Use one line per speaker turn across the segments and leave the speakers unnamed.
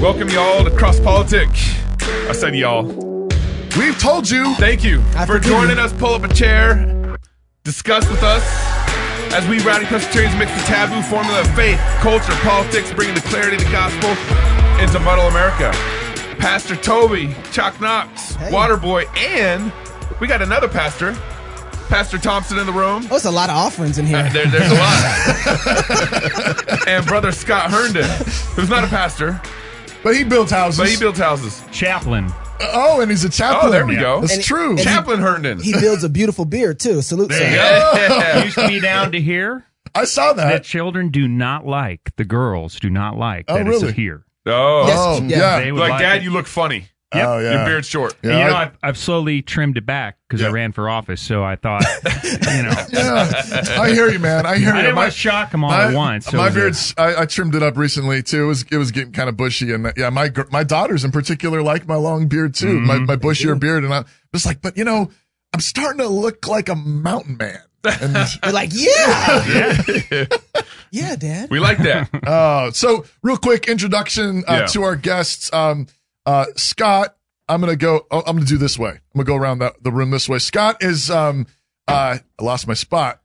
Welcome y'all to Cross Politic. I said y'all.
We've told you.
Thank you
I
for joining us. Pull up a chair, discuss with us as we rowdy Presbyterians mix the taboo formula of faith, culture, politics, bringing the clarity of the gospel into muddle America. Pastor Toby, Chuck Knox,
Hey.
Waterboy, and we got another pastor, Pastor Thompson in the room.
Oh, it's a lot of offerings in here.
Uh, there, there's a lot. and brother Scott Herndon, who's not a pastor,
But he built houses.
but he built houses.
Chaplain.
Uh, oh, and he's a chaplain.
Oh, there we go.
That's
And-
true.
and he-
Herndon.
he builds a beautiful beard too. Salute, There sir.
Yeah.
Used to be down to here
I saw
that
that.
children do not like, the girls do not like
Oh,
that it's
really?
here.
Oh,
Yes.
Oh,
Yeah.
yeah.
They would
like
like
Dad,
it.
you look funny.
Oh, yeah.
Your beard's short.
Yeah,
you know,
I-
I've, I've slowly trimmed it back because
Yeah.
I ran for office. So I thought, you know,
yeah. I hear you, man. I hear
I
you.
didn't
My-
want to shock them all
my,
at once. So
my
it was a-
beard's I, I trimmed it up recently too. It was it was getting kind of bushy and yeah, my my daughters in particular like my long beard too, my
Mm-hmm.
my bushier beard, and I'm just like, but you know, I'm starting to look like a mountain man. And
You're like, yeah, yeah, Dad.
We like that.
uh, so real quick introduction uh,
Yeah.
to our guests. Um, uh, Scott, I'm gonna go. oh, I'm gonna do this way. I'm gonna go around the, the room this way. Scott is um, uh, I lost my spot.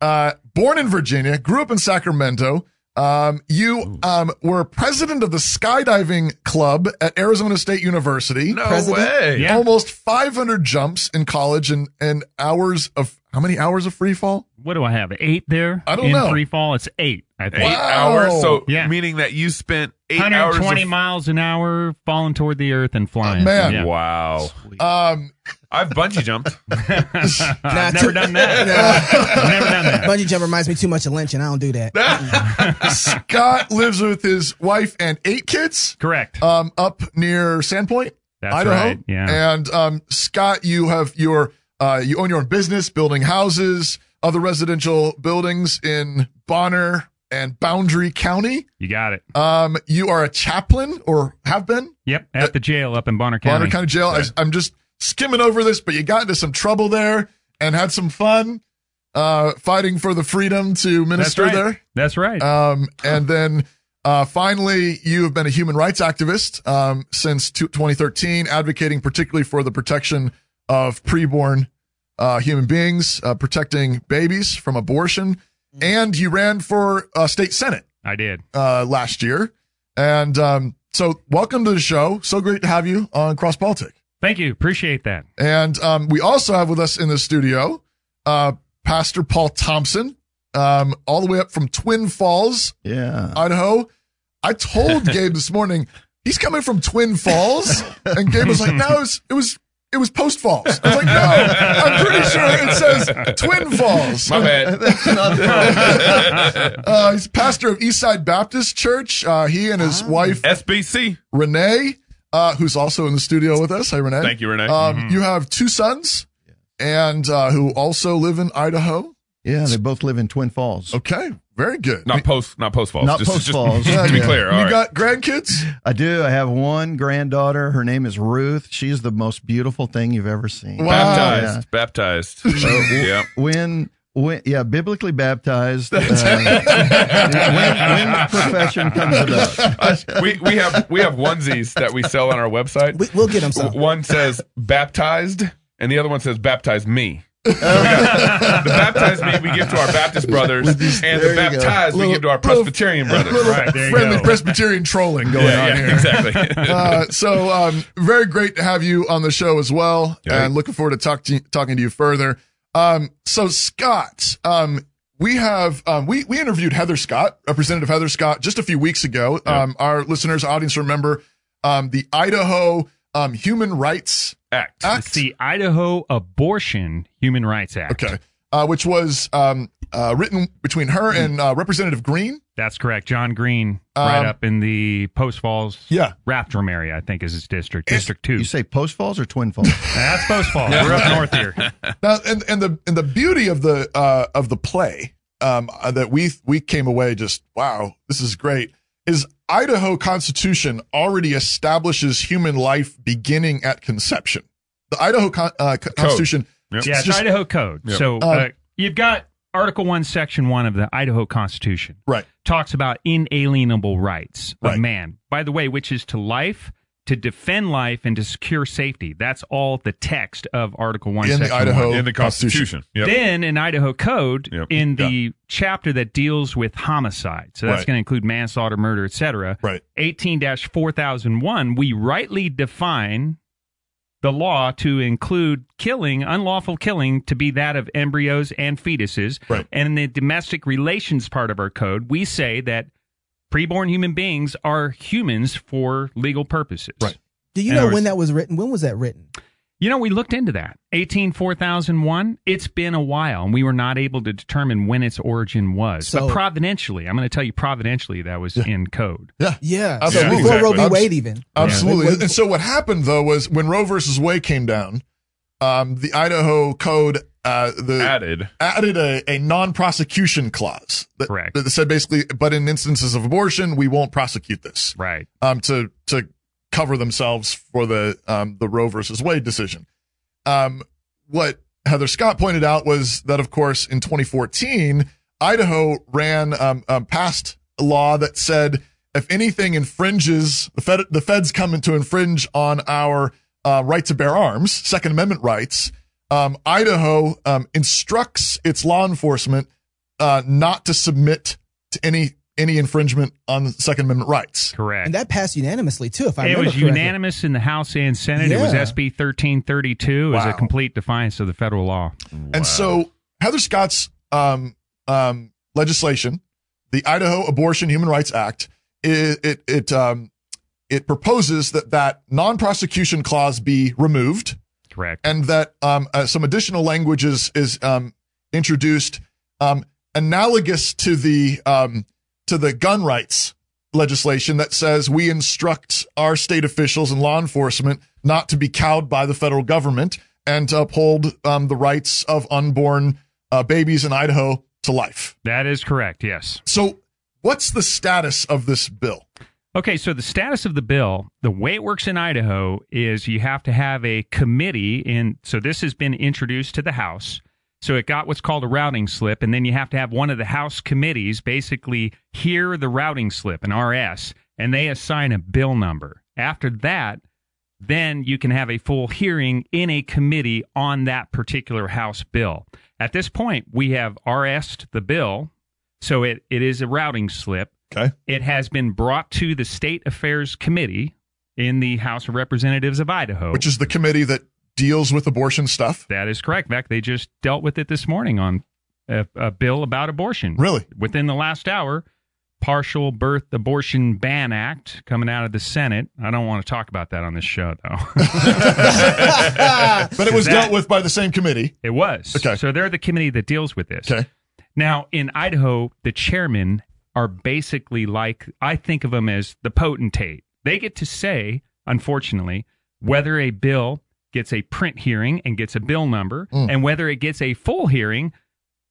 Uh, born in Virginia, grew up in Sacramento. Um, you um, were president of the skydiving club at Arizona State University.
No
President?
way.
Yeah.
Almost 500 jumps in college and, and hours of how many hours of free fall?
what do I have? Eight there?
I don't
in
know.
free fall, it's eight, I think.
Eight
Wow.
hours. So
Yeah.
meaning that you spent eight hours.
120
of-
miles an hour falling toward the earth and flying.
Oh, man.
Yeah.
Wow.
Um,
I've bungee jumped.
I've never
too-
done that. I've never done that.
Bungee jump reminds me too much of lynch, and I don't do that.
Scott lives with his wife and eight kids.
Correct.
um, up near Sandpoint,
That's
Idaho.
right, yeah.
And um, Scott, you have your uh, you own your own business, building houses, other residential buildings in Bonner and Boundary County.
You got it.
Um, you are a chaplain or have been
Yep. At the jail up in Bonner County.
Bonner County Jail. I, I'm just skimming over this, but you got into some trouble there and had some fun uh, fighting for the freedom to
That's
minister
right.
there.
That's right.
Um, and then uh, finally, you have been a human rights activist um, since two- 2013, advocating particularly for the protection of preborn uh, human beings, uh, protecting babies from abortion. And you ran for uh, state senate
I did.
uh, last year. And um, so, welcome to the show. So great to have you on Cross Politic.
Thank you. Appreciate that.
And um, we also have with us in the studio uh, Pastor Paul Thompson, um, all the way up from Twin Falls,
Yeah.
Idaho. I told Gabe this morning he's coming from Twin Falls, and Gabe was like, "No, it was it was, it was Post Falls." I was like, "No, I'm pretty sure it says Twin Falls."
My bad.
That's not Uh, he's pastor of Eastside Baptist Church. Uh, he and his wife
SBC.
Renee, uh, who's also in the studio with us. Hi, Renee.
Thank you, Renee.
Um, You have two sons, and uh, who also live in Idaho.
Yeah, they both live in Twin Falls.
Okay, very good.
not post, not post falls.
Not
just,
Post
just,
Falls.
Just to be
Yeah.
clear.
you
All right.
got grandkids?
I do. I have one granddaughter. Her name is Ruth. She's the most beautiful thing you've ever seen.
Wow.
baptized. Baptized. yeah.
When, when, yeah, biblically baptized. Uh, when, when profession comes it up.
we we have we have onesies that we sell on our website.
We, we'll get him some.
One says baptized, and the other one says baptize me. So we got the baptized me we give to our Baptist brothers, and the baptized we give to our Presbyterian brothers.
Little
Right,
friendly. Presbyterian trolling going
Yeah,
on
yeah,
here.
exactly.
Uh, so um, very great to have you on the show as well,
Yeah.
and looking forward to, talk to talking to you further. Um, so Scott, um, we have um, we we interviewed Heather Scott, Representative Heather Scott, just a few weeks ago. Um, our listeners, audience, remember um, the Idaho um, Human Rights
Act.
Act.
It's the Idaho Abortion Human Rights Act.
Okay, uh, which was um, uh, written between her and uh, Representative Green.
That's correct. John Green, right
Um,
up in the Post Falls
Yeah.
Rathdrum area, I think is his district. District 2.
You say Post Falls or Twin Falls?
That's Post Falls. We're up north here.
Now, and, and the and the beauty of the uh, of the play um, uh, that we we came away just wow, this is great. Is Idaho Constitution already establishes human life beginning at conception? The Idaho con- uh, co- Constitution.
Yep.
Yeah, it's
just-
Idaho code.
Yep.
So
Uh,
uh, you've got Article 1, Section 1 of the Idaho Constitution
Right.
talks about inalienable rights of
Right.
man, by the way, which is to life, to defend life, and to secure safety. That's all the text of Article 1,
In the Idaho
1.
in the Constitution. Yep.
Then in Idaho Code,
Yep.
in the chapter that deals with homicide, so that's
Right.
going to include manslaughter, murder, etc.
Right.
18-4001, we rightly define the law to include killing, unlawful killing, to be that of embryos and fetuses.
Right.
And in the domestic relations part of our code, we say that preborn human beings are humans for legal purposes.
Right.
Do you
In
know
other
when
words-
that was written? When was that written?
You know, we looked into that. 18 4001, it's been a while, and we were not able to determine when its origin was.
So-
but providentially, I'm going to tell you providentially that was in code.
Yeah.
Yeah.
Absolutely.
So before Roe v. Wade, even.
Absolutely.
Wait, wait.
And so what happened though was when Roe versus Wade came down, um, the Idaho code uh, the
Added.
added a, a non-prosecution clause that,
Correct.
that said basically, but in instances of abortion, we won't prosecute this.
Right.
um, to to cover themselves for the um, the Roe versus Wade decision. Um, what Heather Scott pointed out was that, of course, in 2014, Idaho ran um, um, passed a law that said if anything infringes the Fed, the feds come in to infringe on our uh, right to bear arms, Second Amendment rights. Um, Idaho um, instructs its law enforcement uh, not to submit to any any infringement on Second Amendment rights.
Correct.
And that passed unanimously too, if I
it
remember
was
correctly.
unanimous in the House and Senate. It was
Yeah.
SB 1332. It was a complete defiance of the federal law.
And so Heather Scott's um, um, legislation, the Idaho Abortion Human Rights Act, it it it, um, it proposes that that non-prosecution clause be removed,
Correct.
and that um, uh, some additional language is is um, introduced, um, analogous to the um, to the gun rights legislation that says we instruct our state officials and law enforcement not to be cowed by the federal government and to uphold um, the rights of unborn uh, babies in Idaho to life.
That is correct. Yes.
So, what's the status of this bill?
Okay, so the status of the bill, the way it works in Idaho is you have to have a committee in so this has been introduced to the House. So it got what's called a routing slip and then you have to have one of the House committees basically hear the routing slip, an RS, and they assign a bill number. After that, then you can have a full hearing in a committee on that particular House bill. At this point, we have RS'd the bill, so it, it is a routing slip.
Okay.
It has been brought to the State Affairs Committee in the House of Representatives of Idaho.
Which is the committee that deals with abortion stuff?
that is correct. In fact, they just dealt with it this morning on a, a bill about abortion.
Really?
Within the last hour, Partial Birth Abortion Ban Act coming out of the Senate. I don't want to talk about that on this show, though.
But it was
That-
dealt with by the same committee.
it was.
Okay.
So they're the committee that deals with this.
Okay.
Now, in Idaho, the chairmen are basically like I think of them as the potentate. They get to say, unfortunately, whether a bill gets a print hearing and gets a bill number, mm. and whether it gets a full hearing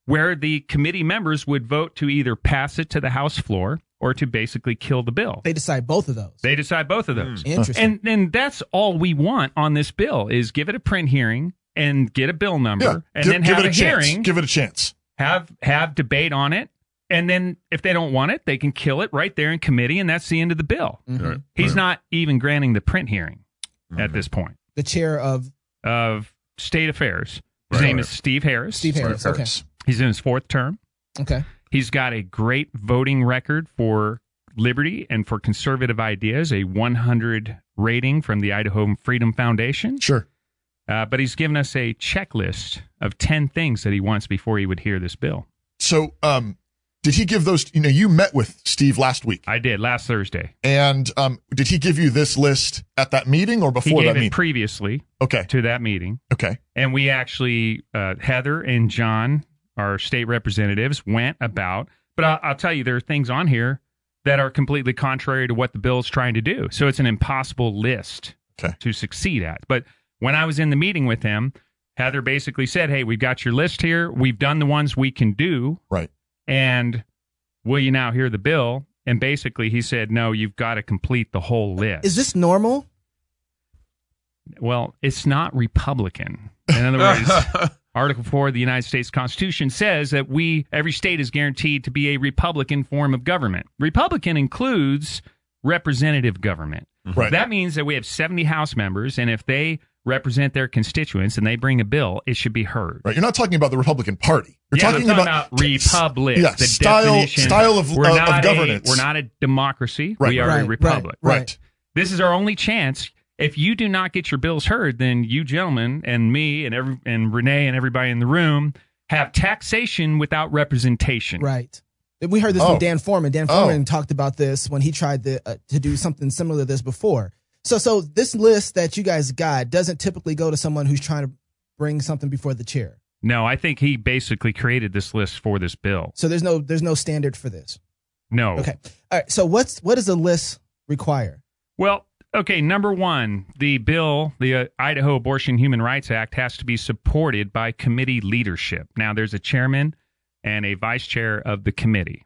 where the committee members would vote to either pass it to the House floor or to basically kill the bill.
They decide both of those.
They decide both of those. Hmm.
Interesting.
And and that's all we want on this bill is give it a print hearing and get a bill number
Yeah.
and
give,
then
give
have
it a,
a,
chance.
hearing
Give it a chance.
have have debate on it and then if they don't want it they can kill it right there in committee and that's the end of the bill
Right.
he's not even granting the print hearing at this point
the chair of
of state affairs his
Right.
name is steve harris
Steve Harris. Okay.
he's in his fourth term
Okay.
he's got a great voting record for liberty and for conservative ideas a 100 rating from the idaho freedom foundation
Sure.
uh, but he's given us a checklist of 10 things that he wants before he would hear this bill
So, um, did he give those? You know, you met with Steve last week,
i did last thursday
and um, did he give you this list at that meeting or
he
before
gave
that
it
meeting?
previously
okay.
to that meeting
Okay.
and we actually uh, heather and john our state representatives went about but I'll, I'll tell you there are things on here that are completely contrary to what the bill is trying to do so it's an impossible list
Okay.
to succeed at but when i was in the meeting with him heather basically said hey we've got your list here we've done the ones we can do
Right.
And will you now hear the bill and basically he said no you've got to complete the whole list
Is this normal?
well, it's not Republican. In other words, Article 4 of the United States Constitution says that we, every state is guaranteed to be a Republican form of government. Republican includes representative government.
Right.
That means that we have 70 House members, and if they represent their constituents and they bring a bill, it should be heard.
Right. You're not talking about the Republican Party. You're
Yeah,
talking
we're
about,
republic.
Yeah,
the
style style of,
we're
uh,
not
of governance.
A, we're not a democracy.
Right.
We are
Right,
a republic.
right.
This is our only chance. If you do not get your bills heard, then you gentlemen and me and every and Renee and everybody in the room have taxation without representation.
Right. We heard this
Oh.
from Dan Foreman. Dan
Oh.
Foreman talked about this when he tried to, uh, to do something similar to this before. So, so this list that you guys got doesn't typically go to someone who's trying to bring something before the chair.
No, I think he basically created this list for this bill.
So there's no there's no standard for this.
No.
Okay. All right. So what's what does the list require?
Well, okay, number one, the bill, the uh, Idaho Abortion Human Rights Act, has to be supported by committee leadership. Now, there's a chairman and a vice chair of the committee.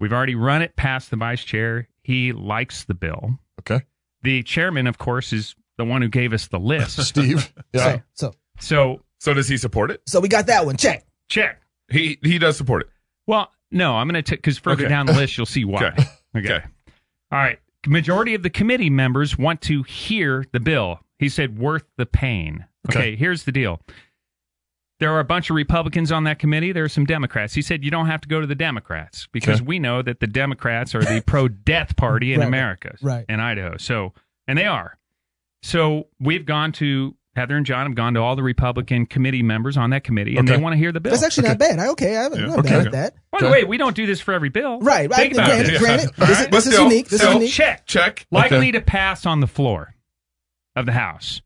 We've already run it past the vice chair. He likes the bill.
Okay.
The chairman, of course, is the one who gave us the list.
Steve. Yeah.
So, so
so,
So does he support it?
so we got that one. Check.
check.
He he does support it.
Well, no, I'm going to take because further
Okay.
down the list you'll see why.
Okay.
okay.
Okay.
All right. Majority of the committee members want to hear the bill. He said, worth the pain. Okay,
Okay.
here's the deal. There are a bunch of Republicans on that committee. There are some Democrats. He said, you don't have to go to the Democrats because
Okay.
we know that the Democrats are the pro death party in
Right,
America,
right.
in Idaho. So, and they are. So we've gone to, Heather and John have gone to all the Republican committee members on that committee, and
Okay.
they want to hear the bill.
That's actually not bad. I, okay, I'm
Yeah.
not
Okay.
bad at that.
By the way, we don't do this for every bill.
Right. Right.
Think about
Granted,
it.
granted,
All
this,
right.
is, this is
still-
unique. This is unique.
Check.
Check.
Likely to pass on the floor of the House.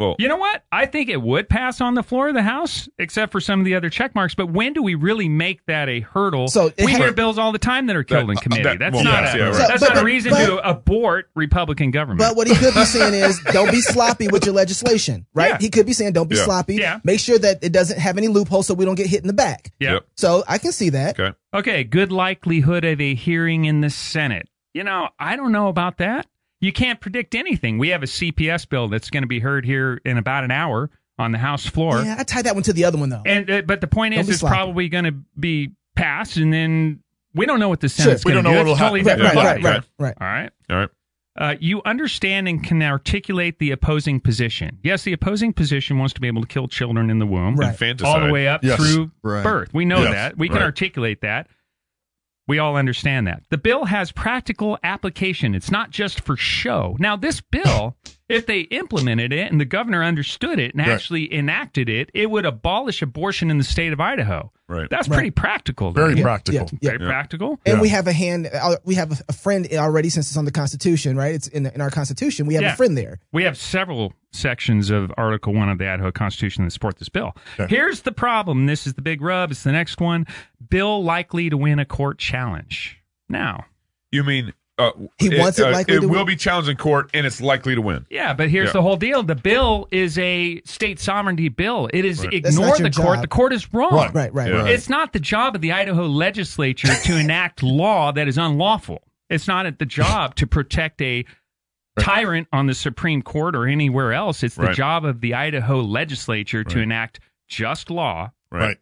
Well,
You know what? I think it would pass on the floor of the House, except for some of the other check marks. But when do we really make that a hurdle?
So
we hear bills all the time that are killed
That-
in
uh,
committee.
that-
that's
well,
not
yes,
a,
yeah, right.
So-
that's
but-
not a reason
but-
to abort Republican government.
But what he could be saying is, don't be sloppy with your legislation, right?
Yeah.
He could be saying, don't be
Yeah.
sloppy.
Yeah.
Make sure that it doesn't have any loopholes so we don't get hit in the back.
yeah.
Yep.
So I can see that.
Okay.
Okay. Good likelihood of a hearing in the Senate. You know, I don't know about that. You can't predict anything. We have a CPS bill that's going to be heard here in about an hour on the House floor.
Yeah, I tied that one to the other one though.
And uh, but the point
Don't
is, it's
sloppy.
probably going to be passed, and then we don't know what the Senate's
we
going
don't
to
know
do.
what'll
It's totally
happen.
right, right, right, right, right.
All right.
All right.
Uh, you understand and can articulate the opposing position. Yes, the opposing position wants to be able to kill children in the womb,
Right.
Infanticide.
all the way up
Yes.
through
Right.
birth. We know
Yes.
that. We can articulate that. We all understand that. The bill has practical application. It's not just for show. Now, this bill, if they implemented it and the governor understood it and
Right.
actually enacted it, it would abolish abortion in the state of Idaho.
Right.
That's
Right.
pretty practical. to
Very.
Yeah,
practical.
yeah,
Very
Yeah.
practical.
And
Yeah.
we have a hand. uh, We have a- a friend already since it's on the Constitution, right? It's in, in our Constitution. We have
Yeah.
a friend there.
We have several sections of Article 1 of the Idaho Constitution that support this bill.
Okay.
Here's the problem. This is the big rub. It's the next one. Bill likely to win a court challenge. Now,
You mean uh,
He wants it likely
it
to
will
win?
be challenged in court, and it's likely to win.
yeah, but here's
Yeah.
the whole deal. The bill is a state sovereignty bill. It is
Right.
Ignore the
your
court.
job.
The court is wrong.
Right.
Right, right,
Yeah.
right.
It's not the job of the Idaho legislature to enact law that is unlawful. It's not at the job to protect a tyrant on the Supreme Court or anywhere else. It's the
Right.
job of the Idaho legislature to enact just law
Right.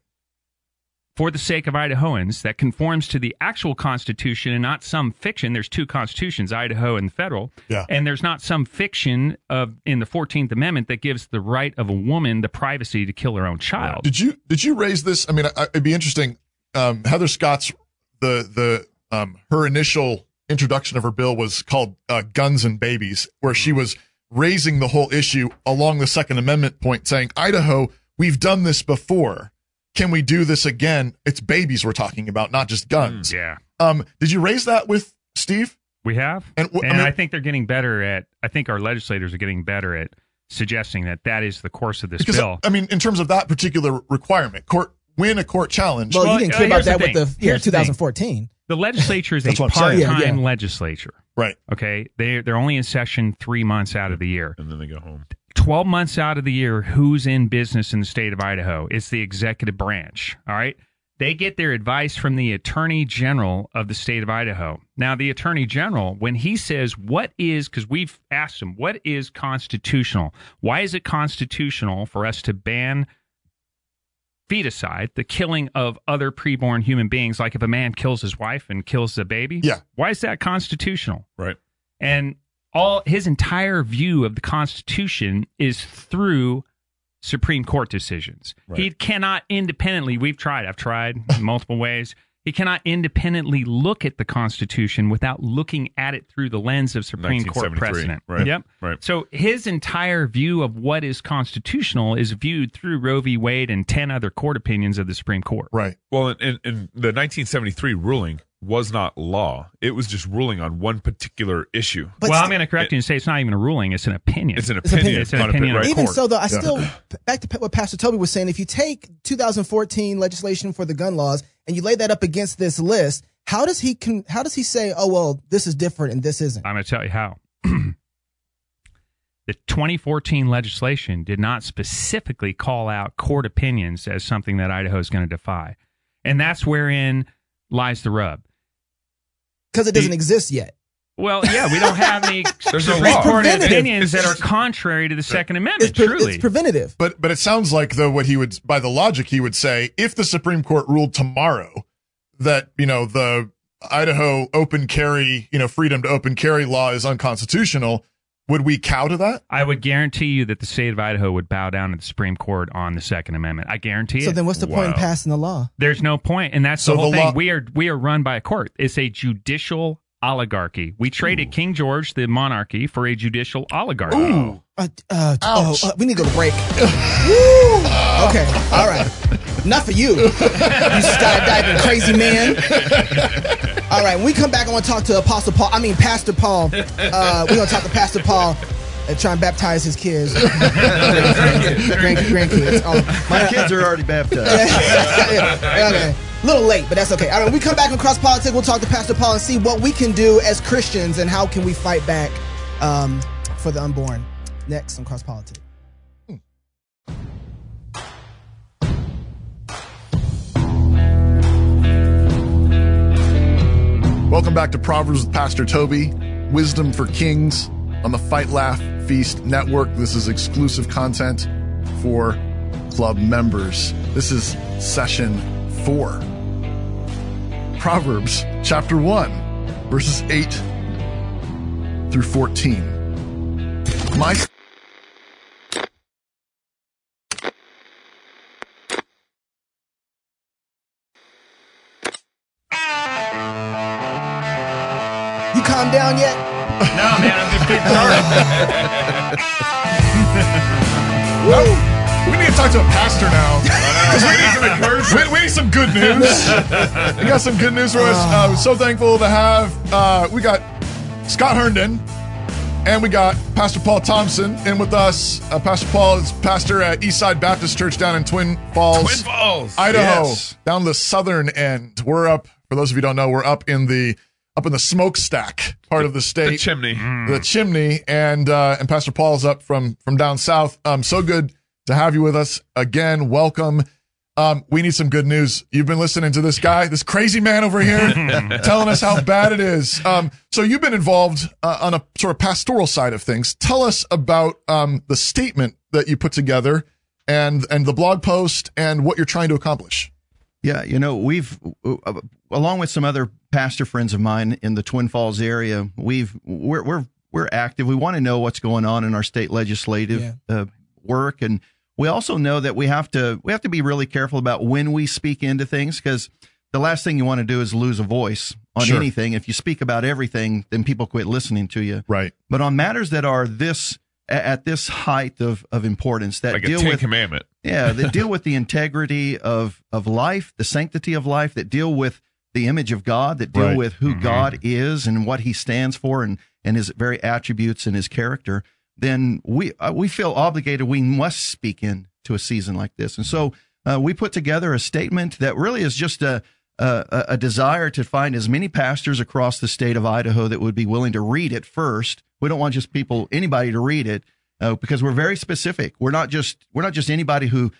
For the sake of Idahoans that conforms to the actual Constitution and not some fiction. There's two constitutions, Idaho and the federal.
Yeah.
And there's not some fiction of in the 14th Amendment that gives the right of a woman the privacy to kill her own child.
Did you did you raise this? I mean, I, it'd be interesting. Um, Heather Scott's the the um, her initial introduction of her bill was called uh, "Guns and Babies," where she was raising the whole issue along the Second Amendment point, saying, "Idaho, we've done this before. Can we do this again? It's babies we're talking about, not just guns."
Yeah.
Um, did you raise that with Steve?
We have,
And
and,
I mean-
I think they're getting better at. I think our legislators are getting better at suggesting that that is the course of this
Because
bill.
I mean, in terms of that particular requirement, court win a court challenge.
Well,
Well,
you didn't
uh,
care about
here's the
that with the yeah,
Here's the
2014.
the legislature is a
That's what I'm
part-time
Yeah, yeah.
legislature.
right.
Okay, they they're only in session three months out of the year.
And then they go home.
12 months out of the year, who's in business in the state of Idaho? It's the executive branch. All right. They get their advice from the attorney general of the state of Idaho. Now, the attorney general, when he says, what is, because we've asked him, what is constitutional? Why is it constitutional for us to ban feticide, the killing of other preborn human beings, like if a man kills his wife and kills the baby.
Yeah.
Why is that constitutional?
Right.
And all his entire view of the Constitution is through Supreme Court decisions.
Right.
He cannot independently, we've tried, I've tried multiple ways. He cannot independently look at the Constitution without looking at it through the lens of Supreme Court precedent.
right,
Yep.
right.
So his entire view of what is constitutional is viewed through Roe v. Wade and 10 other court opinions of the Supreme Court.
Right.
Well, in, in, in the 1973 ruling was not law. It was just ruling on one particular issue.
But
well, I'm going to correct you and say it's not even a ruling, it's an opinion.
It's an
It's an
opinion.
opinion.
It's an opinion.
right.
even
court.
so, though, I
Yeah.
still back to what Pastor Toby was saying. If you take 2014 legislation for the gun laws and you lay that up against this list, how does he con- how does he say, oh well, this is different and this isn't?
I'm going to tell you how. the 2014 legislation did not specifically call out court opinions as something that Idaho is going to defy. And that's wherein lies the rub.
Because it doesn't
The-
exist yet.
Well, yeah, we don't have any
There's no
Supreme
law.
Court
Preventative.
opinions that are contrary to the Second
It's,
Amendment.
pre-
truly,
it's preventative.
But but it sounds like though what he would by the logic he would say if the Supreme Court ruled tomorrow that you know the Idaho open carry you know freedom to open carry law is unconstitutional, would we cow to that?
I would guarantee you that the state of Idaho would bow down to the Supreme Court on the Second Amendment. I guarantee
So
it.
So then, what's the point in passing the law?
There's no point, and that's
So
the whole
the
thing.
law-
we are we are run by a court. It's a judicial oligarchy. We traded King George, the monarchy, for a judicial oligarchy.
Uh, uh, oh, uh, we need to go to break. Okay, all right. Not for you, you skydiving crazy man. All right, when we come back, I want to talk to Apostle Paul. I mean, Pastor Paul. Uh, we're going to talk to Pastor Paul and try and baptize his kids, Grand, grandkids. Oh,
My kids are already baptized.
yeah, okay. Little late, but that's okay. All right, when we come back on Cross Politics, we'll talk to Pastor Paul and see what we can do as Christians and how can we fight back um, for the unborn. Next on Cross Politics.
Welcome back to Proverbs with Pastor Toby, Wisdom for Kings on the Fight Laugh Feast Network. This is exclusive content for club members. This is session four. Proverbs chapter 1, verses 8 through 14. My
You calm down yet?
No, man, I'm just getting started.
we need to talk to a pastor now. we, need some, we, we need some good news. we got some good news for us. Uh, we're so thankful to have. Uh, we got Scott Herndon, and we got Pastor Paul Thompson in with us. Uh, pastor Paul is pastor at Eastside Baptist Church down in Twin Falls,
Twin Falls,
Idaho,
Yes.
down the southern end. We're up. For those of you who don't know, we're up in the up in the smokestack part of the state
The chimney.
the chimney and uh and pastor paul's up from from down south um so good to have you with us again. Welcome. Um we need some good news. You've been listening to this guy this crazy man over here telling us how bad it is. Um so you've been involved uh, on a sort of pastoral side of things. Tell us about um the statement that you put together and and the blog post and what you're trying to accomplish.
Yeah, you know, we've uh, along with some other pastor friends of mine in the Twin Falls area, we've we're we're we're active. We want to know what's going on in our state legislative
Yeah.
uh, work, and we also know that we have to we have to be really careful about when we speak into things because the last thing you want to do is lose a voice on
Sure.
anything. If you speak about everything, then people quit listening to you.
right
But on matters that are this at this height of of importance that
Like a
deal
Ten
with
Commandment.
yeah, that deal with the integrity of of life, the sanctity of life, that deal with the image of God, that deal
Right.
with who mm-hmm. God is and what He stands for, and and His very attributes and His character. Then we uh, we feel obligated. We must speak in to a season like this, and so uh, we put together a statement that really is just a. A, a desire to find as many pastors across the state of Idaho that would be willing to read it first. We don't want just people, anybody to read it, uh, because we're very specific. We're not just we're not just anybody who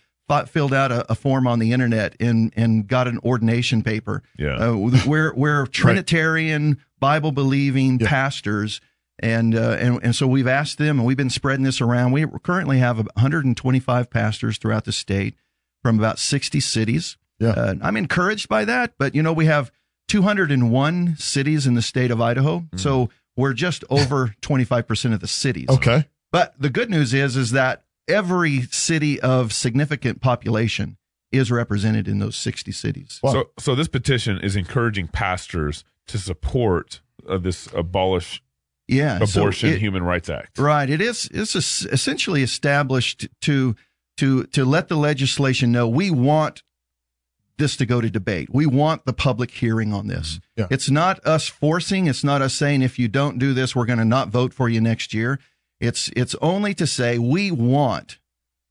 filled out a, a form on the internet and and got an ordination paper.
Yeah.
Uh, we're we're Trinitarian Bible believing
Yeah.
pastors. And, uh, and and so we've asked them, and we've been spreading this around. We currently have 125 pastors throughout the state. from about 60 cities.
Yeah.
Uh, I'm encouraged by that, but you know, we have 201 cities in the state of Idaho. So we're just over 25% of the cities.
Okay.
But the good news is, is that every city of significant population is represented in those 60 cities.
Wow.
So, so this petition is encouraging pastors to support uh, this abolish
Yeah. so
abortion
it-
human rights act.
Right. It is. It's es- essentially established to to to let the legislation know we want this to go to debate. We want the public hearing on this.
Yeah.
It's not us forcing. It's not us saying if you don't do this, we're going to not vote for you next year. It's it's only to say we want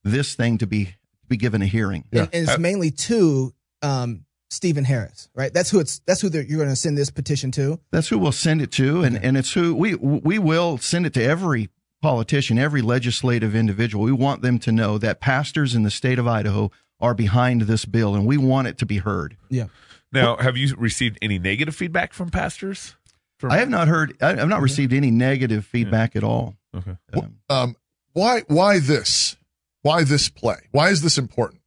this thing to be be given a hearing.
Yeah.
And, and it's mainly to um, Stephen Harris, right? That's who it's. That's who you're going to send this petition to.
That's who we'll send it to, and, and it's who we we will send it to every politician, every legislative individual. We want them to know that pastors in the state of Idaho are behind this bill, and we want it to be heard.
Yeah.
Now, have you received any negative feedback from pastors? From,
I have not heard, I have not received any negative feedback at all.
Okay.
Um,
Um, why why this? Why this play? Why is this important?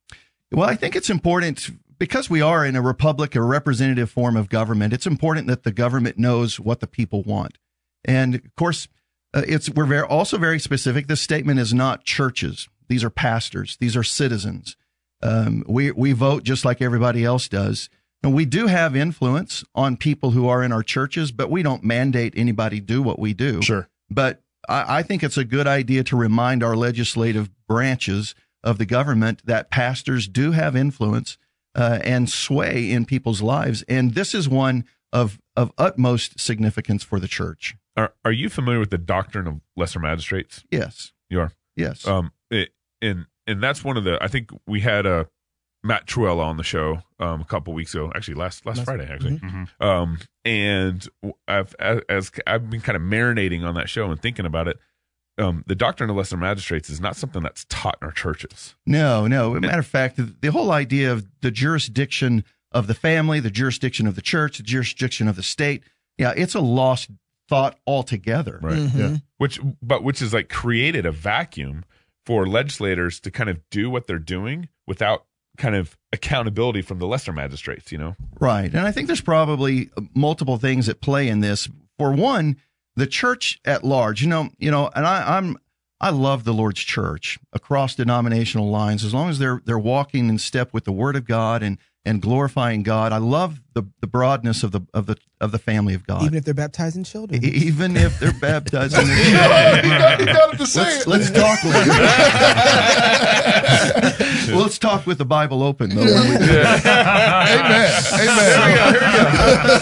Well, I think it's important because we are in a republic, a representative form of government. It's important that the government knows what the people want, and of course, uh, it's we're very, also very specific. This statement is not churches; these are pastors, these are citizens. Um, we we vote just like everybody else does. And we do have influence on people who are in our churches, but we don't mandate anybody do what we do.
Sure.
But I, I think it's a good idea to remind our legislative branches of the government that pastors do have influence uh, and sway in people's lives, and this is one of of utmost significance for the church.
Are, are you familiar with the doctrine of lesser magistrates?
Yes,
You are.
yes,
Um, it, and and that's one of the. I think we had a Matt Trewhella on the show um, a couple weeks ago. Actually, last last
Last-
Friday, actually.
Mhm.
Um, and I've as, as I've been kind of marinating on that show and thinking about it. Um, the doctrine of lesser magistrates is not something that's taught in our churches.
no, no. matter of fact, the, the whole idea of the jurisdiction of the family, the jurisdiction of the church, the jurisdiction of the state, yeah, it's a lost thought altogether.
Right.
Mhm.
Yeah.
which but which is like created a vacuum for legislators to kind of do what they're doing without kind of accountability from the lesser magistrates you know
Right. And I think there's probably multiple things at play in this. For one, the church at large, you know, you know, and I, I'm I love the Lord's church across denominational lines, as long as they're they're walking in step with the word of God and and glorifying God. I love the, the broadness of the of the of the family of God.
Even if they're baptizing children.
E- Even if they're baptized in the
you got, you got to say
Let's,
it.
let's talk with well, let's talk with the Bible open though. when we do
Amen.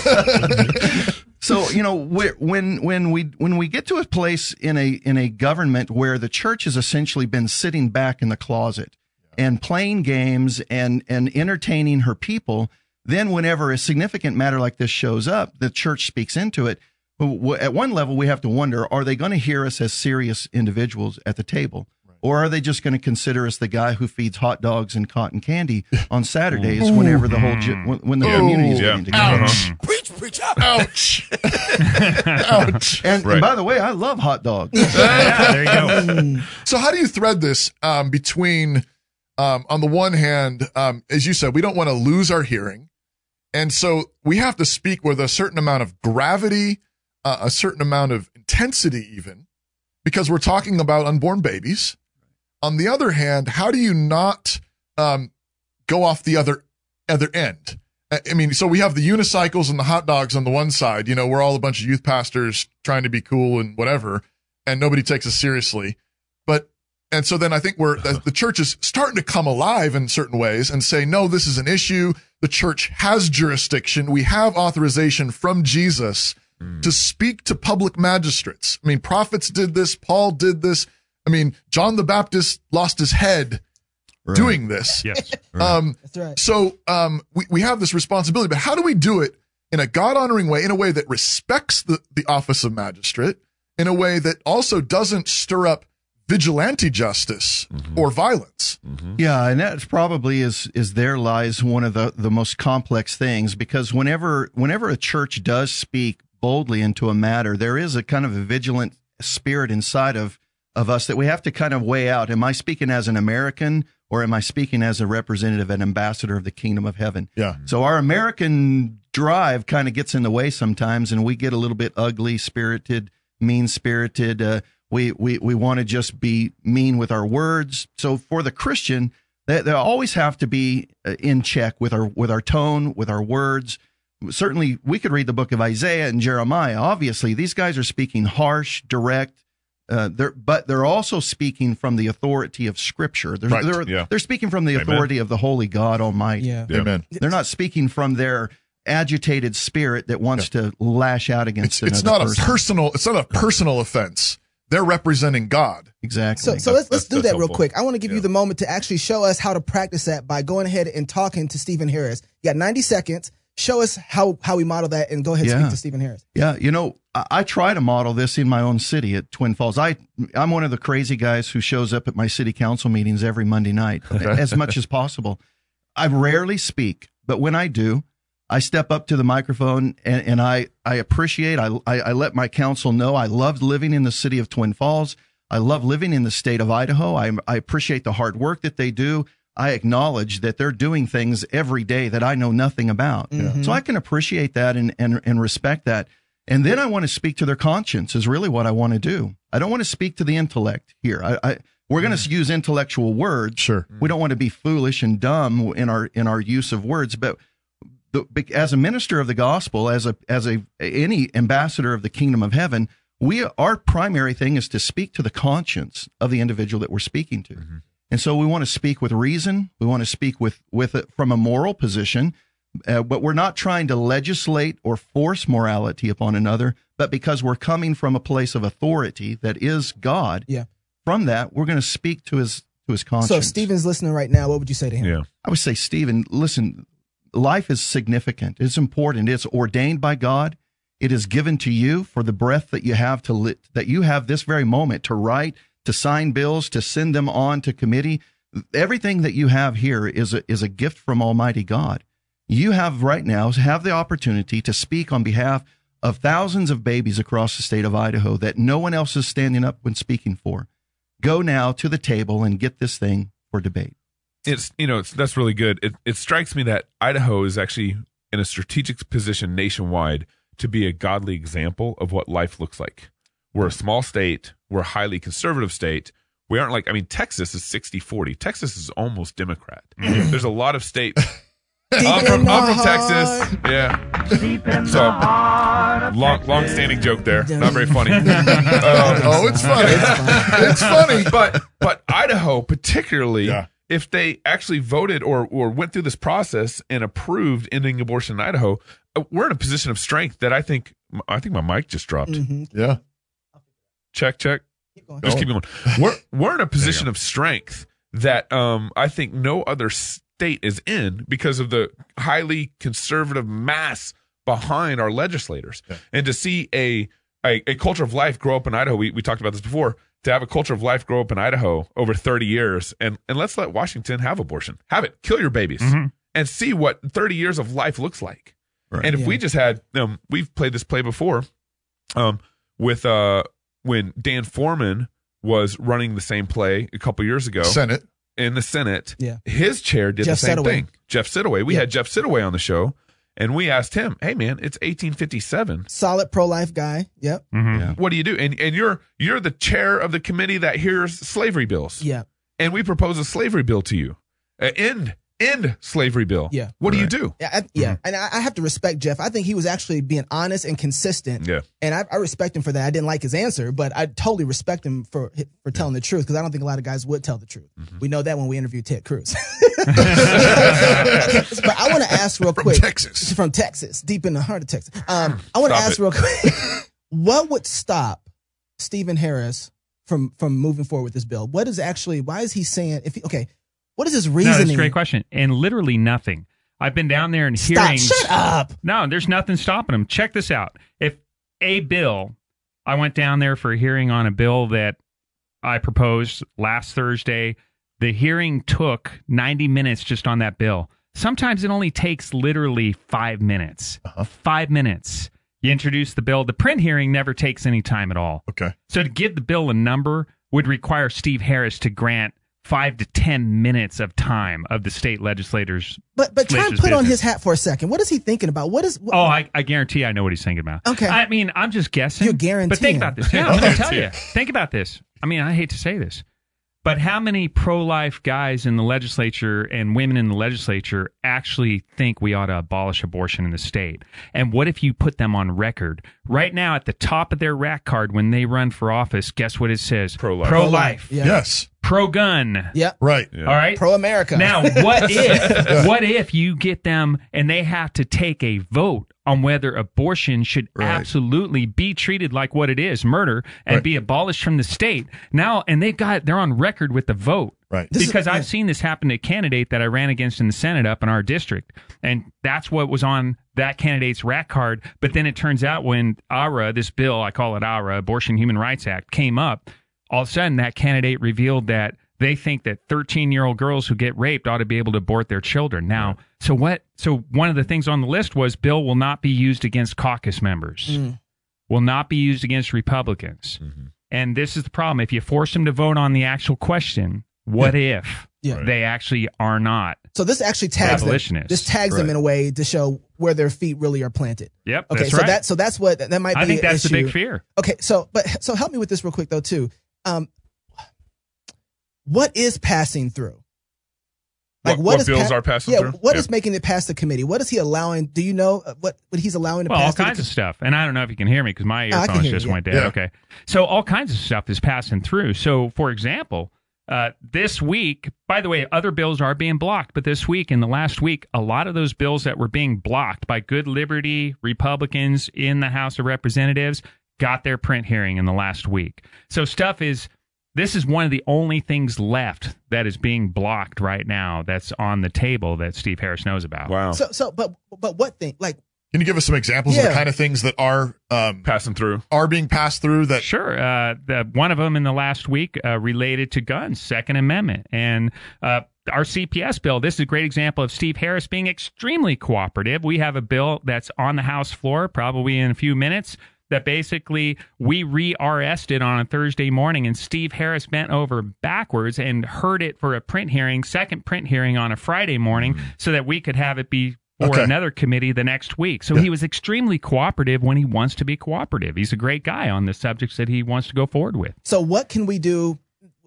Amen.
So you know when when we when we get to a place in a in a government where the church has essentially been sitting back in the closet and playing games and and entertaining her people, then whenever a significant matter like this shows up, the church speaks into it. At one level, we have to wonder: Are they going to hear us as serious individuals at the table? Or are they just going to consider us the guy who feeds hot dogs and cotton candy on Saturdays whenever the whole ge- when, when the community is
Yeah.
getting together?
Ouch. Ouch. Ouch.
And,
Right.
and by the way, I love hot dogs.
Yeah, there you go.
So how do you thread this um, between, um, on the one hand, um, as you said, we don't want to lose our hearing, and so we have to speak with a certain amount of gravity, uh, a certain amount of intensity, even because we're talking about unborn babies. On the other hand, how do you not um, go off the other other end? I mean, so we have the unicycles and the hot dogs on the one side. You know, we're all a bunch of youth pastors trying to be cool and whatever, and nobody takes us seriously. But and so then I think we're the the church is starting to come alive in certain ways and say, no, this is an issue. The church has jurisdiction. We have authorization from Jesus to speak to public magistrates. I mean, prophets did this. Paul did this. I mean, John the Baptist lost his head doing this.
Yes.
Um,
That's right.
so um, we, we have this responsibility, but how do we do it in a God honoring way, in a way that respects the, the office of magistrate, in a way that also doesn't stir up vigilante justice or violence?
Yeah, and that's probably is is there lies one of the the most complex things because whenever whenever a church does speak boldly into a matter, there is a kind of a vigilant spirit inside of of us that we have to kind of weigh out. Am I speaking as an American or am I speaking as a representative and ambassador of the kingdom of heaven?
Yeah.
So our American drive kind of gets in the way sometimes, and we get a little bit ugly spirited, mean spirited. Uh, we we we want to just be mean with our words. So for the Christian, they, they always have to be uh, in check with our with our tone, with our words. Certainly, we could read the book of Isaiah and Jeremiah. Obviously, these guys are speaking harsh, direct. Uh, they're, but they're also speaking from the authority of Scripture. They're,
Right,
they're,
yeah.
they're speaking from the
Amen.
authority of the Holy God Almighty.
Yeah.
Yeah.
Amen.
They're not speaking from their agitated spirit that wants to lash out against
It's, it's
another
not a personal. It's not a personal offense. They're representing God.
exactly.
So, so let's let's
That's-
do
that's
that real quick. I want to give you the moment to actually show us how to practice that by going ahead and talking to Stephen Harris. You got 90 seconds. Show us how how we model that, and go ahead and
Yeah.
speak to Stephen Harris.
Yeah, you know, I, I try to model this in my own city at Twin Falls. I I'm one of the crazy guys who shows up at my city council meetings every Monday night as much as possible. I rarely speak, but when I do, I step up to the microphone and, and I I appreciate. I, I I let my council know I love living in the city of Twin Falls. I love living in the state of Idaho. I I appreciate the hard work that they do. I acknowledge that they're doing things every day that I know nothing about. Mm-hmm. So I can appreciate that and, and, and respect that. And then I want to speak to their conscience is really what I want to do. I don't want to speak to the intellect here. I, I we're going to mm. use intellectual words.
Sure.
We don't want to be foolish and dumb in our in our use of words, but the, as a minister of the gospel, as a as a any ambassador of the kingdom of heaven, we our primary thing is to speak to the conscience of the individual that we're speaking to. Mm-hmm. And so we want to speak with reason. We want to speak with with it from a moral position, uh, but we're not trying to legislate or force morality upon another. But because we're coming from a place of authority that is God,
Yeah.
From that, we're going to speak to his to his conscience.
So if Stephen's listening right now, what would you say to him?
Yeah.
I would say, Stephen, listen, life is significant. It's important. It's ordained by God. It is given to you for the breath that you have to li- that you have this very moment to write, to sign bills, to send them on to committee. Everything that you have here is a, is a gift from Almighty God. You have right now have the opportunity to speak on behalf of thousands of babies across the state of Idaho that no one else is standing up when speaking for. Go now to the table and get this thing for debate.
it's you know it's that's really good. It it strikes me that Idaho is actually in a strategic position nationwide to be a godly example of what life looks like. We're a small state, we're a highly conservative state. We aren't like I mean Texas is 60-40. Texas is almost Democrat. There's a lot of states I'm from, I'm from. Texas. Yeah. So long long standing joke there. Not very funny. Um,
Oh, it's funny. it's funny.
but but Idaho particularly,
Yeah.
if they actually voted or or went through this process and approved ending abortion in Idaho, uh, we're in a position of strength that I think I think my mic just dropped.
Mhm.
Yeah.
Check check.
Keep going.
Just
Oh.
keep going. We're we're in a position of strength that um I think no other state is in because of the highly conservative mass behind our legislators. And to see a, a a culture of life grow up in Idaho, we, we talked about this before. To have a culture of life grow up in Idaho over 30 years and and let's let Washington have abortion. Have it. Kill your babies. And see what 30 years of life looks like.
Right.
And if we just had um we've played this play before um with uh when Dan Foreman was running the same play a couple years ago
Senate.
in the Senate.
Yeah.
His chair did
Jeff
the same
Siddoway.
thing. Jeff Siddoway. We
Yeah.
had Jeff Siddoway on the show and we asked him, "Hey man, it's 1857.
Solid pro life guy. Yep.
Yeah.
What do you do?" And and you're you're the chair of the committee that hears slavery bills.
Yeah.
And we propose a slavery bill to you. Uh, end end slavery bill.
Yeah.
What do you do?
Yeah, I, yeah, and I, I have to respect Jeff. I think he was actually being honest and consistent.
Yeah.
and I, I respect him for that. I didn't like his answer, but I totally respect him for for telling the truth because I don't think a lot of guys would tell the truth.
Mm-hmm.
We know that when we interview Ted Cruz. but I want to ask real
From
quick
Texas.
from Texas, deep in the heart of Texas. Um, I want to ask
it.
real quick, what would stop Stephen Harris from from moving forward with this bill? What is actually why is he saying if he, okay? What is his
No,
reasoning?
that's a great question. And literally nothing. I've been down there and
Stop!
hearing.
Shut up.
No, there's nothing stopping them. Check this out. If a bill, I went down there for a hearing on a bill that I proposed last Thursday. The hearing took 90 minutes just on that bill. Sometimes it only takes literally five minutes. Uh-huh. Five minutes. You introduce the bill. The print hearing never takes any time at all.
Okay.
So to give the bill a number, would require Steve Harris to grant five to ten minutes of time of the state legislators.
But but try and
legislators'
put on his hat for a second. What is he thinking about? What is? What,
Oh, I, I guarantee I know what he's thinking about.
Okay.
I mean, I'm just guessing.
You're
But think about this. Yeah, I'm going to tell you. Think about this. I mean, I hate to say this, but how many pro life guys in the legislature and women in the legislature actually think we ought to abolish abortion in the state? And what if you put them on record? Right now, at the top of their rack card when they run for office, guess what it says?
Pro-life.
Pro life.
Yeah.
Yes.
Pro gun.
yeah.
Right.
Yeah.
All right.
Pro America.
Now, what if what if you get them and they have to take a vote on whether abortion should
Right.
absolutely be treated like what it is, murder, and
Right.
be abolished from the state? Now, and they got they're on record with the vote.
Right.
This is-
because
yeah.
I've seen this happen to a candidate that I ran against in the Senate up in our district. And that's what was on that candidate's rack card. But then it turns out when ARA, this bill, I call it ARA, Abortion Human Rights Act, came up, all of a sudden that candidate revealed that they think that 13 year old girls who get raped ought to be able to abort their children. Now, so what? So one of the things on the list was bill will not be used against caucus members,
Mm.
will not be used against Republicans. And this is the problem. If you force them to vote on the actual question, what if
Yeah.
they actually are not?
So this actually tags them. This tags them in a way to show where their feet really are planted.
Yep.
Okay,
that's
so
right.
that so that's what that might be.
I think
an
that's the big fear.
Okay, so but so help me with this real quick though too. Um, what is passing through?
What- what bills
pa-
are passing
yeah,
through?
What
Yeah.
is making it past the committee? What is he allowing? Do you know uh, what what he's allowing to
Well,
pass?
all
to the
kinds of
com-
stuff. And I don't know if you can hear me because my
Oh, I can
earphones
hear
just
you,
went dead.
yeah.
Okay. So all kinds of stuff is passing through. So, for example, uh, this week, by the way, other bills are being blocked, but this week, in the last week, a lot of those bills that were being blocked by good liberty Republicans in the House of Representatives got their print hearing in the last week. So stuff is. This is one of the only things left that is being blocked right now that's on the table that Steve Harris knows about.
Wow.
So so but but what thing? Like
Can you give us some examples of the kind of things that are um,
Passing through.
are being passed through that
Sure. Uh, the, one of them in the last week uh, related to guns, Second Amendment, and uh, our CPS bill. This is a great example of Steve Harris being extremely cooperative. We have a bill that's on the House floor, probably in a few minutes. That basically we re RS'd it on a Thursday morning, and Steve Harris bent over backwards and heard it for a print hearing, second print hearing on a Friday morning, so that we could have it be for
Okay.
another committee the next week. So
Yeah.
he was extremely cooperative when he wants to be cooperative. He's a great guy on the subjects that he wants to go forward with.
So what can we do?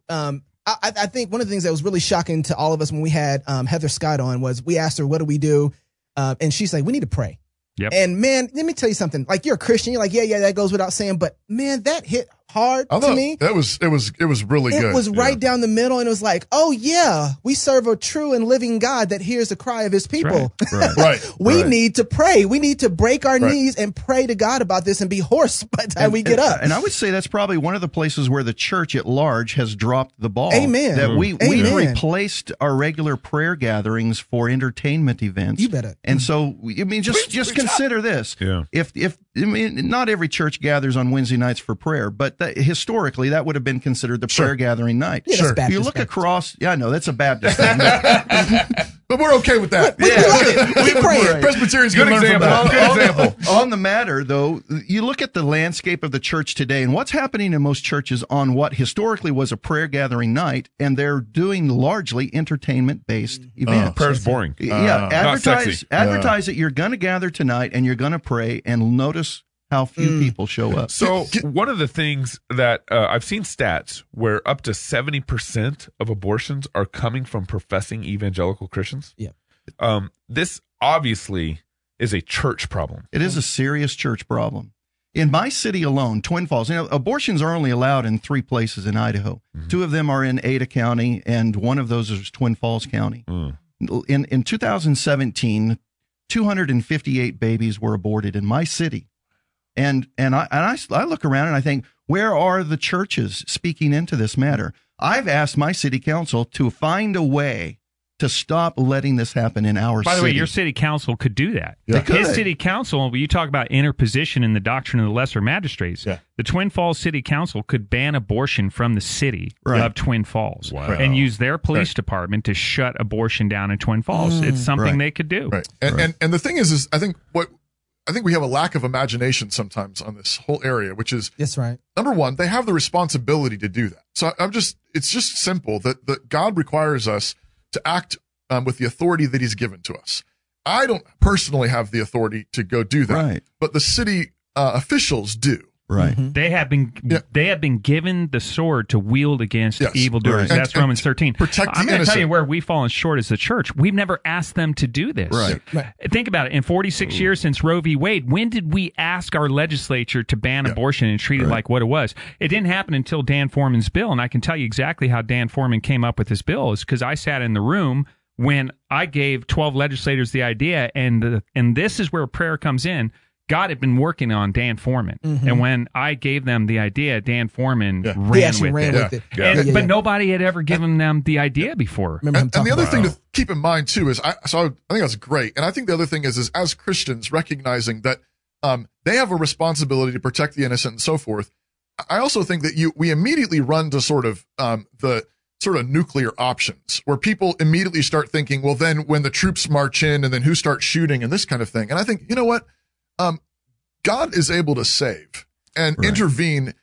Um, I, I I think one of the things that was really shocking to all of us when we had um, Heather Scott on was we asked her, "What do we do?" Uh, and she's like, "We need to pray."
Yep.
And man, let me tell you something. Like you're a Christian, you're like, yeah, yeah, that goes without saying. But man, that hit hard
I
to me.
that was it was it was really
It
good.
It was right
Yeah.
down the middle, and it was like, oh yeah, we serve a true and living God that hears the cry of His people.
Right.
right.
we
Right.
need to pray. We need to break our
Right.
knees and pray to God about this and be hoarse by the time we get up.
And I would say that's probably one of the places where the church at large has dropped the ball.
Amen.
That we we
Amen.
replaced our regular prayer gatherings for entertainment events.
You better.
And so I mean, just just consider this.
Yeah.
If if I mean, not every church gathers on Wednesday nights for prayer, but that, historically that would have been considered the prayer gathering night.
Yeah,
Sure.
Baptist,
you look
Baptist.
across, yeah, no, that's a Baptist thing.
But we're okay with that.
We- we love it. Keep praying.
Presbyterians
Good
can
example. Good
on,
example.
on the matter, though, you look at the landscape of the church today and what's happening in most churches on what historically was a prayer gathering night, and they're doing largely entertainment based events.
Prayer's boring.
yeah,
Uh,
not
advertise
sexy.
advertise that you're going to gather tonight and you're going to pray, and notice how few people show up.
So one of the things that uh, I've seen stats where up to seventy percent of abortions are coming from professing evangelical Christians.
Yeah.
Um, this obviously is a church problem.
It is a serious church problem. In my city alone, Twin Falls, you know, abortions are only allowed in three places in Idaho. Two of them are in Ada County, and one of those is Twin Falls County.
Mm.
In in 2017, 258 babies were aborted in my city, and and I and I, I look around and I think, where are the churches speaking into this matter? I've asked my city council to find a way to stop letting this happen in our
By the
city.
way, your city council could do that.
Yeah.
They
His city council, you talk about interposition in the doctrine of the lesser magistrates,
Yeah.
the Twin Falls City Council could ban abortion from the city
Right.
of Twin Falls
Wow.
and use their police department to shut abortion down in Twin Falls. it's mm. something
Right.
they could do.
Right. And, and and the thing is, is I think what I think we have a lack of imagination sometimes on this whole area, which is
That's right.
number one, they have the responsibility to do that. So I'm just, it's just simple that, that God requires us to act um, with the authority that he's given to us. I don't personally have the authority to go do that,
Right.
but the city uh, officials do.
Right. Mm-hmm.
They have been
Yeah.
they have been given the sword to wield against
Yes.
evendoers.
Right.
That's
And- and
Romans thirteen.
protect the
I'm going to tell you where we've fallen short as a church. We've never asked them to do this.
Right.
Right.
Think about it. In 46 years since Roe v. Wade, when did we ask our legislature to ban abortion and treat it like what it was? It didn't happen until Dan Foreman's bill, and I can tell you exactly how Dan Foreman came up with this bill. Is because I sat in the room when I gave 12 legislators the idea, and the, and this is where prayer comes in. God had been working on Dan Foreman, and when I gave them the idea, Dan Foreman
Yeah.
Ran with
ran
it.
with it.
Yeah.
Yeah,
And-
yeah,
but
yeah.
nobody had ever given them the idea before.
And, and the other thing
it.
to keep in mind too is I so I, I think that's great. And I think the other thing is is as Christians recognizing that um, they have a responsibility to protect the innocent and so forth. I also think that you we immediately run to sort of um, the sort of nuclear options where people immediately start thinking, well, then when the troops march in and then who starts shooting and this kind of thing. And I think you know what, um, God is able to save and
Right.
intervene.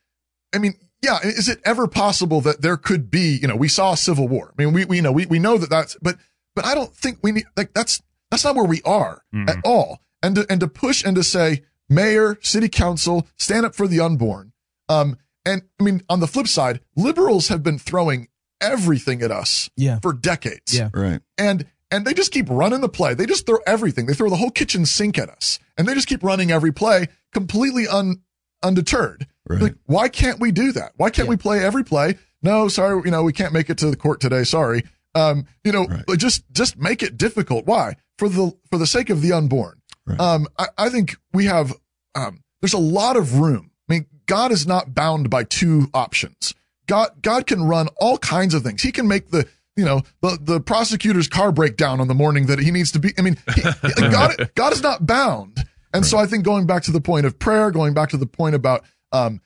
I mean, yeah, is it ever possible that there could be, you know, we saw a civil war. I mean, we, we you know, we, we know that that's, but, but I don't think we need, like, that's, that's not where we are
Mhm.
at all. And to, and to push and to say, mayor, city council, stand up for the unborn. Um, and I mean, on the flip side, liberals have been throwing everything at us
Yeah.
for decades
Yeah.
Right.
and and they just keep running the play. They just throw everything. They throw the whole kitchen sink at us, and they just keep running every play completely un undeterred.
Right.
Like, why can't we do that? Why can't
Yeah.
we play every play? No, sorry, you know, we can't make it to the court today. Sorry. Um, you know,
Right.
just just make it difficult. Why? For the for the sake of the unborn.
Right.
Um, I, I think we have um, there's a lot of room. I mean, God is not bound by two options. God God can run all kinds of things. He can make the you know the the prosecutor's car breakdown on the morning that he needs to be. I mean, he, God God is not bound. And so I think going back to the point of prayer, going back to the point about um,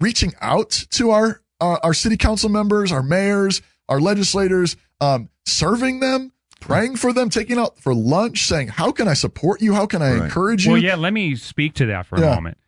reaching out to our uh, our city council members, our mayors, our legislators, um, serving them, praying for them, taking out for lunch, saying, "How can I support you? How can I
Right.
encourage you?"
Well, yeah, let me speak to that for a moment.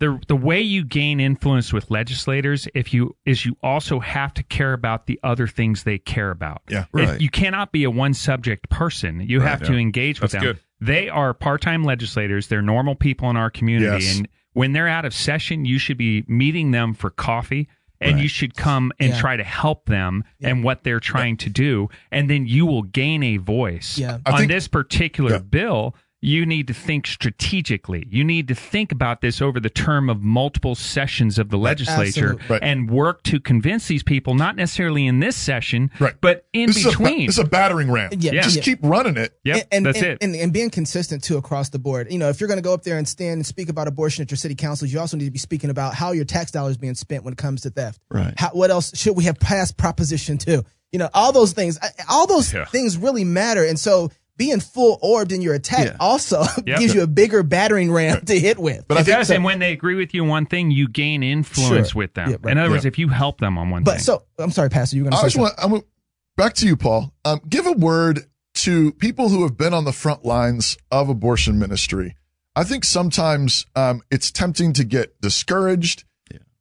The the way you gain influence with legislators if you is you also have to care about the other things they care about.
Yeah.
If-
Right.
you cannot be a one subject person. You have to engage with
That's
them.
good.
They are part-time legislators. They're normal people in our community
Yes.
and when they're out of session, you should be meeting them for coffee and
Right.
you should come and
Yeah.
try to help them and what they're trying to do and then you will gain a voice.
Yeah.
On
think-
this particular
Yeah.
bill, you need to think strategically. You need to think about this over the term of multiple sessions of the legislature
Right.
and work to convince these people, not necessarily in this session,
Right.
but in
this Is a,
between.
this is a battering ram.
Yeah,
Yeah.
Just
yeah.
keep running it.
yep,
and,
that's
and,
it.
And, and being consistent too across the board. You know, if you're going to go up there and stand and speak about abortion at your city councils, you also need to be speaking about how your tax dollars being spent when it comes to theft.
Right.
How, what else should we have passed Proposition Two? You know, all those things. All those
Yeah.
things really matter. And so, being full orbed in your attack
Yeah.
also
Yep.
gives you a bigger battering ram to hit with.
But I
it
think
does, and when they agree with you on one thing, you gain influence
Sure.
with them.
Yeah, right.
In other words,
Yeah.
if you help them on one
But
thing.
so, I'm sorry, Pastor, you're going to.
I
to
just want. I'm back to you, Paul. Um, give a word to people who have been on the front lines of abortion ministry. I think sometimes um, it's tempting to get discouraged,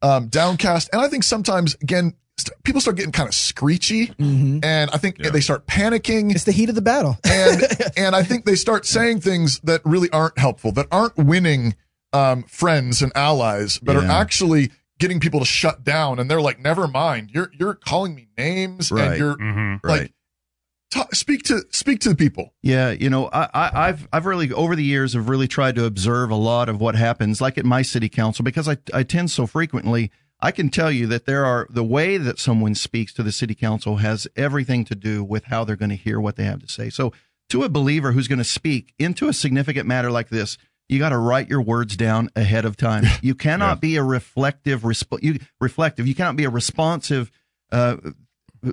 um, downcast, and I think sometimes again st- people start getting kind of screechy,
something. Mhm.
and I think they start panicking.
It's the heat of the battle.
and and I think they start saying things that really aren't helpful, that aren't winning um, friends and allies, but are actually getting people to shut down. And they're like, "Never mind, you're you're calling me names, and you're
Mhm.
Right.
like, ta speak to speak to the people."
Yeah, you know, I, I, I've I've really over the years have really tried to observe a lot of what happens, like at my city council, because I I attend so frequently. I can tell you that there are the way that someone speaks to the city council has everything to do with how they're going to hear what they have to say. So, to a believer who's going to speak into a significant matter like this, you got to write your words down ahead of time. You cannot be a reflective, resp- you, reflective. You cannot be a responsive uh,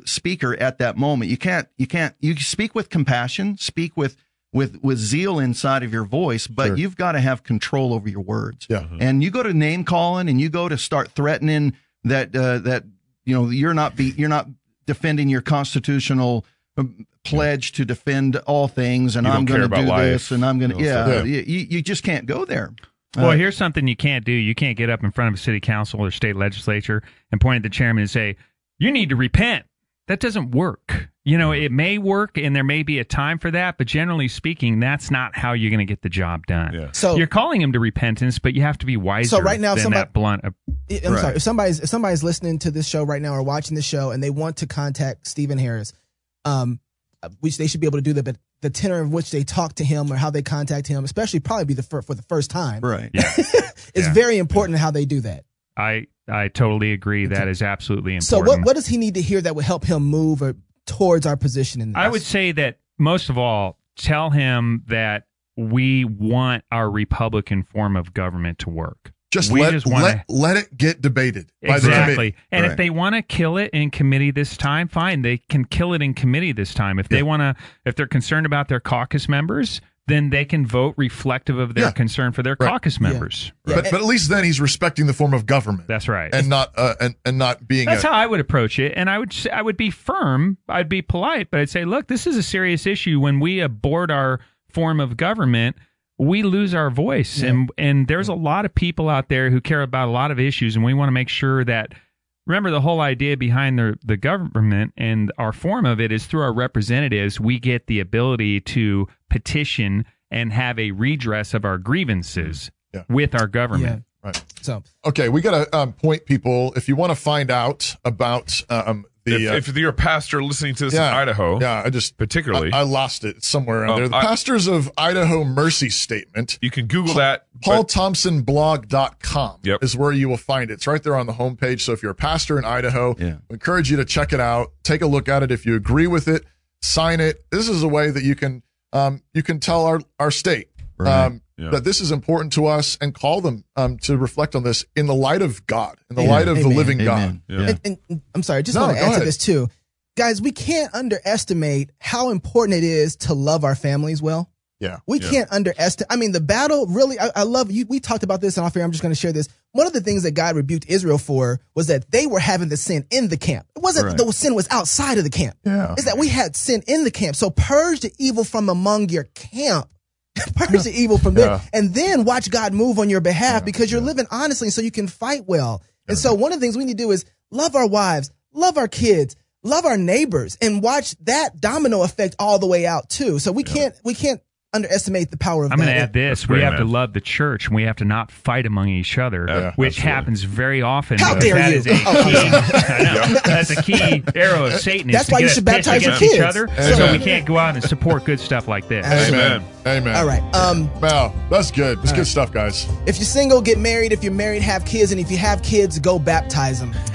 speaker at that moment. You can't, you can't, you speak with compassion, speak with, with, with zeal inside of your voice, but
Sure.
you've got to have control over your words.
Yeah.
And you go to name calling and you go to start threatening that, uh, that, you know, you're not be, you're not defending your constitutional um, pledge to defend all things, and I'm going to do
life.
this, and I'm going to
You
yeah, You, you just can't go there.
Well,
Uh,
here's something you can't do. You can't get up in front of a city council or state legislature and point at the chairman and say, "You need to repent." That doesn't work. You know, it may work, and there may be a time for that, but generally speaking, that's not how you're going to get the job done.
Yeah.
So-
you're calling him to repentance, but you have to be wiser.
So right now,
than
somebody-
that blunt. uh,
I'm
Right.
sorry. If somebody's if somebody's listening to this show right now or watching this show and they want to contact Stephen Harris, um, which they should be able to do that, but the tenor of which they talk to him or how they contact him, especially probably be the fir- for the first time,
right.
Yeah,
is
Yeah.
very important how they do that.
I I totally agree. That is absolutely important.
So what what does he need to hear that would help him move or towards our position in this?
I would say that most of all, tell him that we want our Republican form of government to work.
Just
We
let
just wanna-
let let it get debated by the
exactly.
committee.
And
Right.
if they want to kill it in committee this time, fine. They can kill it in committee this time. If they want to, if they're concerned about their caucus members, then they can vote reflective of their
Yeah.
concern for their
Right.
caucus members.
Yeah,
But but at least then he's respecting the form of government
That's right.
and not uh, and and not being
That's
a,
how I would approach it, and I would s- I would be firm. I'd be polite, but I'd say, look, this is a serious issue. When we abort our form of government, we lose our voice, and and there's a lot of people out there who care about a lot of issues, and we want to make sure that. Remember, the whole idea behind the the government and our form of it is through our representatives, we get the ability to petition and have a redress of our grievances
Yeah.
with our
yeah.
government.
right.
So
Okay, we got to um, point people if you want to find out about um, the
if,
uh,
if you're a pastor listening to this
yeah,
in Idaho,
Yeah, I just
particularly,
I, I lost it somewhere around
Oh,
there. The
I-
Pastors of Idaho Mercy Statement.
you can Google that. but-
PaulThompsonblog.com
Yep.
is where you will find it. It's right there on the homepage. So if you're a pastor in Idaho,
Yeah.
I encourage you to check it out. Take a look at it. If you agree with it, sign it. This is a way that you can um, you can tell our our state
Right.
um,
Yeah.
that this is important to us and call them um, to reflect on this in the light of God, in the
Amen.
light of the living
Amen.
God.
Yeah.
and, and- and I'm sorry, I just
No,
want to
go
add to this too. Guys, we can't underestimate how important it is to love our families well.
Yeah.
We
Yeah.
can't underestimate. I mean, the battle really, I, I love you. We talked about this and off here. I'm just going to share this. One of the things that God rebuked Israel for was that they were having the sin in the camp. It wasn't
Right.
the sin was outside of the camp.
Yeah.
It's that we had sin in the camp. So purge the evil from among your camp. purge the evil from there.
Yeah.
And then watch God move on your behalf because you're living honestly so you can fight well. And so one of the things we need to do is love our wives, love our kids, love our neighbors, and watch that domino effect all the way out too. So we can't we can't underestimate the power of
I'm
that.
going to add this: we
great,
have to love the church, and we have to not fight among each other,
Yeah,
which
absolutely.
happens very often.
How dare
that
you.
is a
Oh,
key.
sorry.
I that's a key arrow of Satan.
That's why you should baptize your
against
kids.
each other,
Amen.
so we can't go out and support good stuff like this.
Amen. Amen.
All right. Um,
Wow, that's good. That's good stuff, guys.
if you're single, get married. If you're married, have kids. And if you have kids, go baptize them.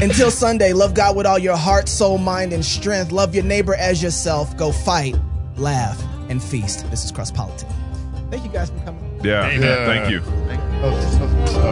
Until Sunday, love God with all your heart, soul, mind, and strength. Love your neighbor as yourself. Go fight, laugh, and feast. This is Cross Politic. Thank you guys for coming.
yeah.
Amen.
yeah. Thank you.
Oh, that's- that's good stuff.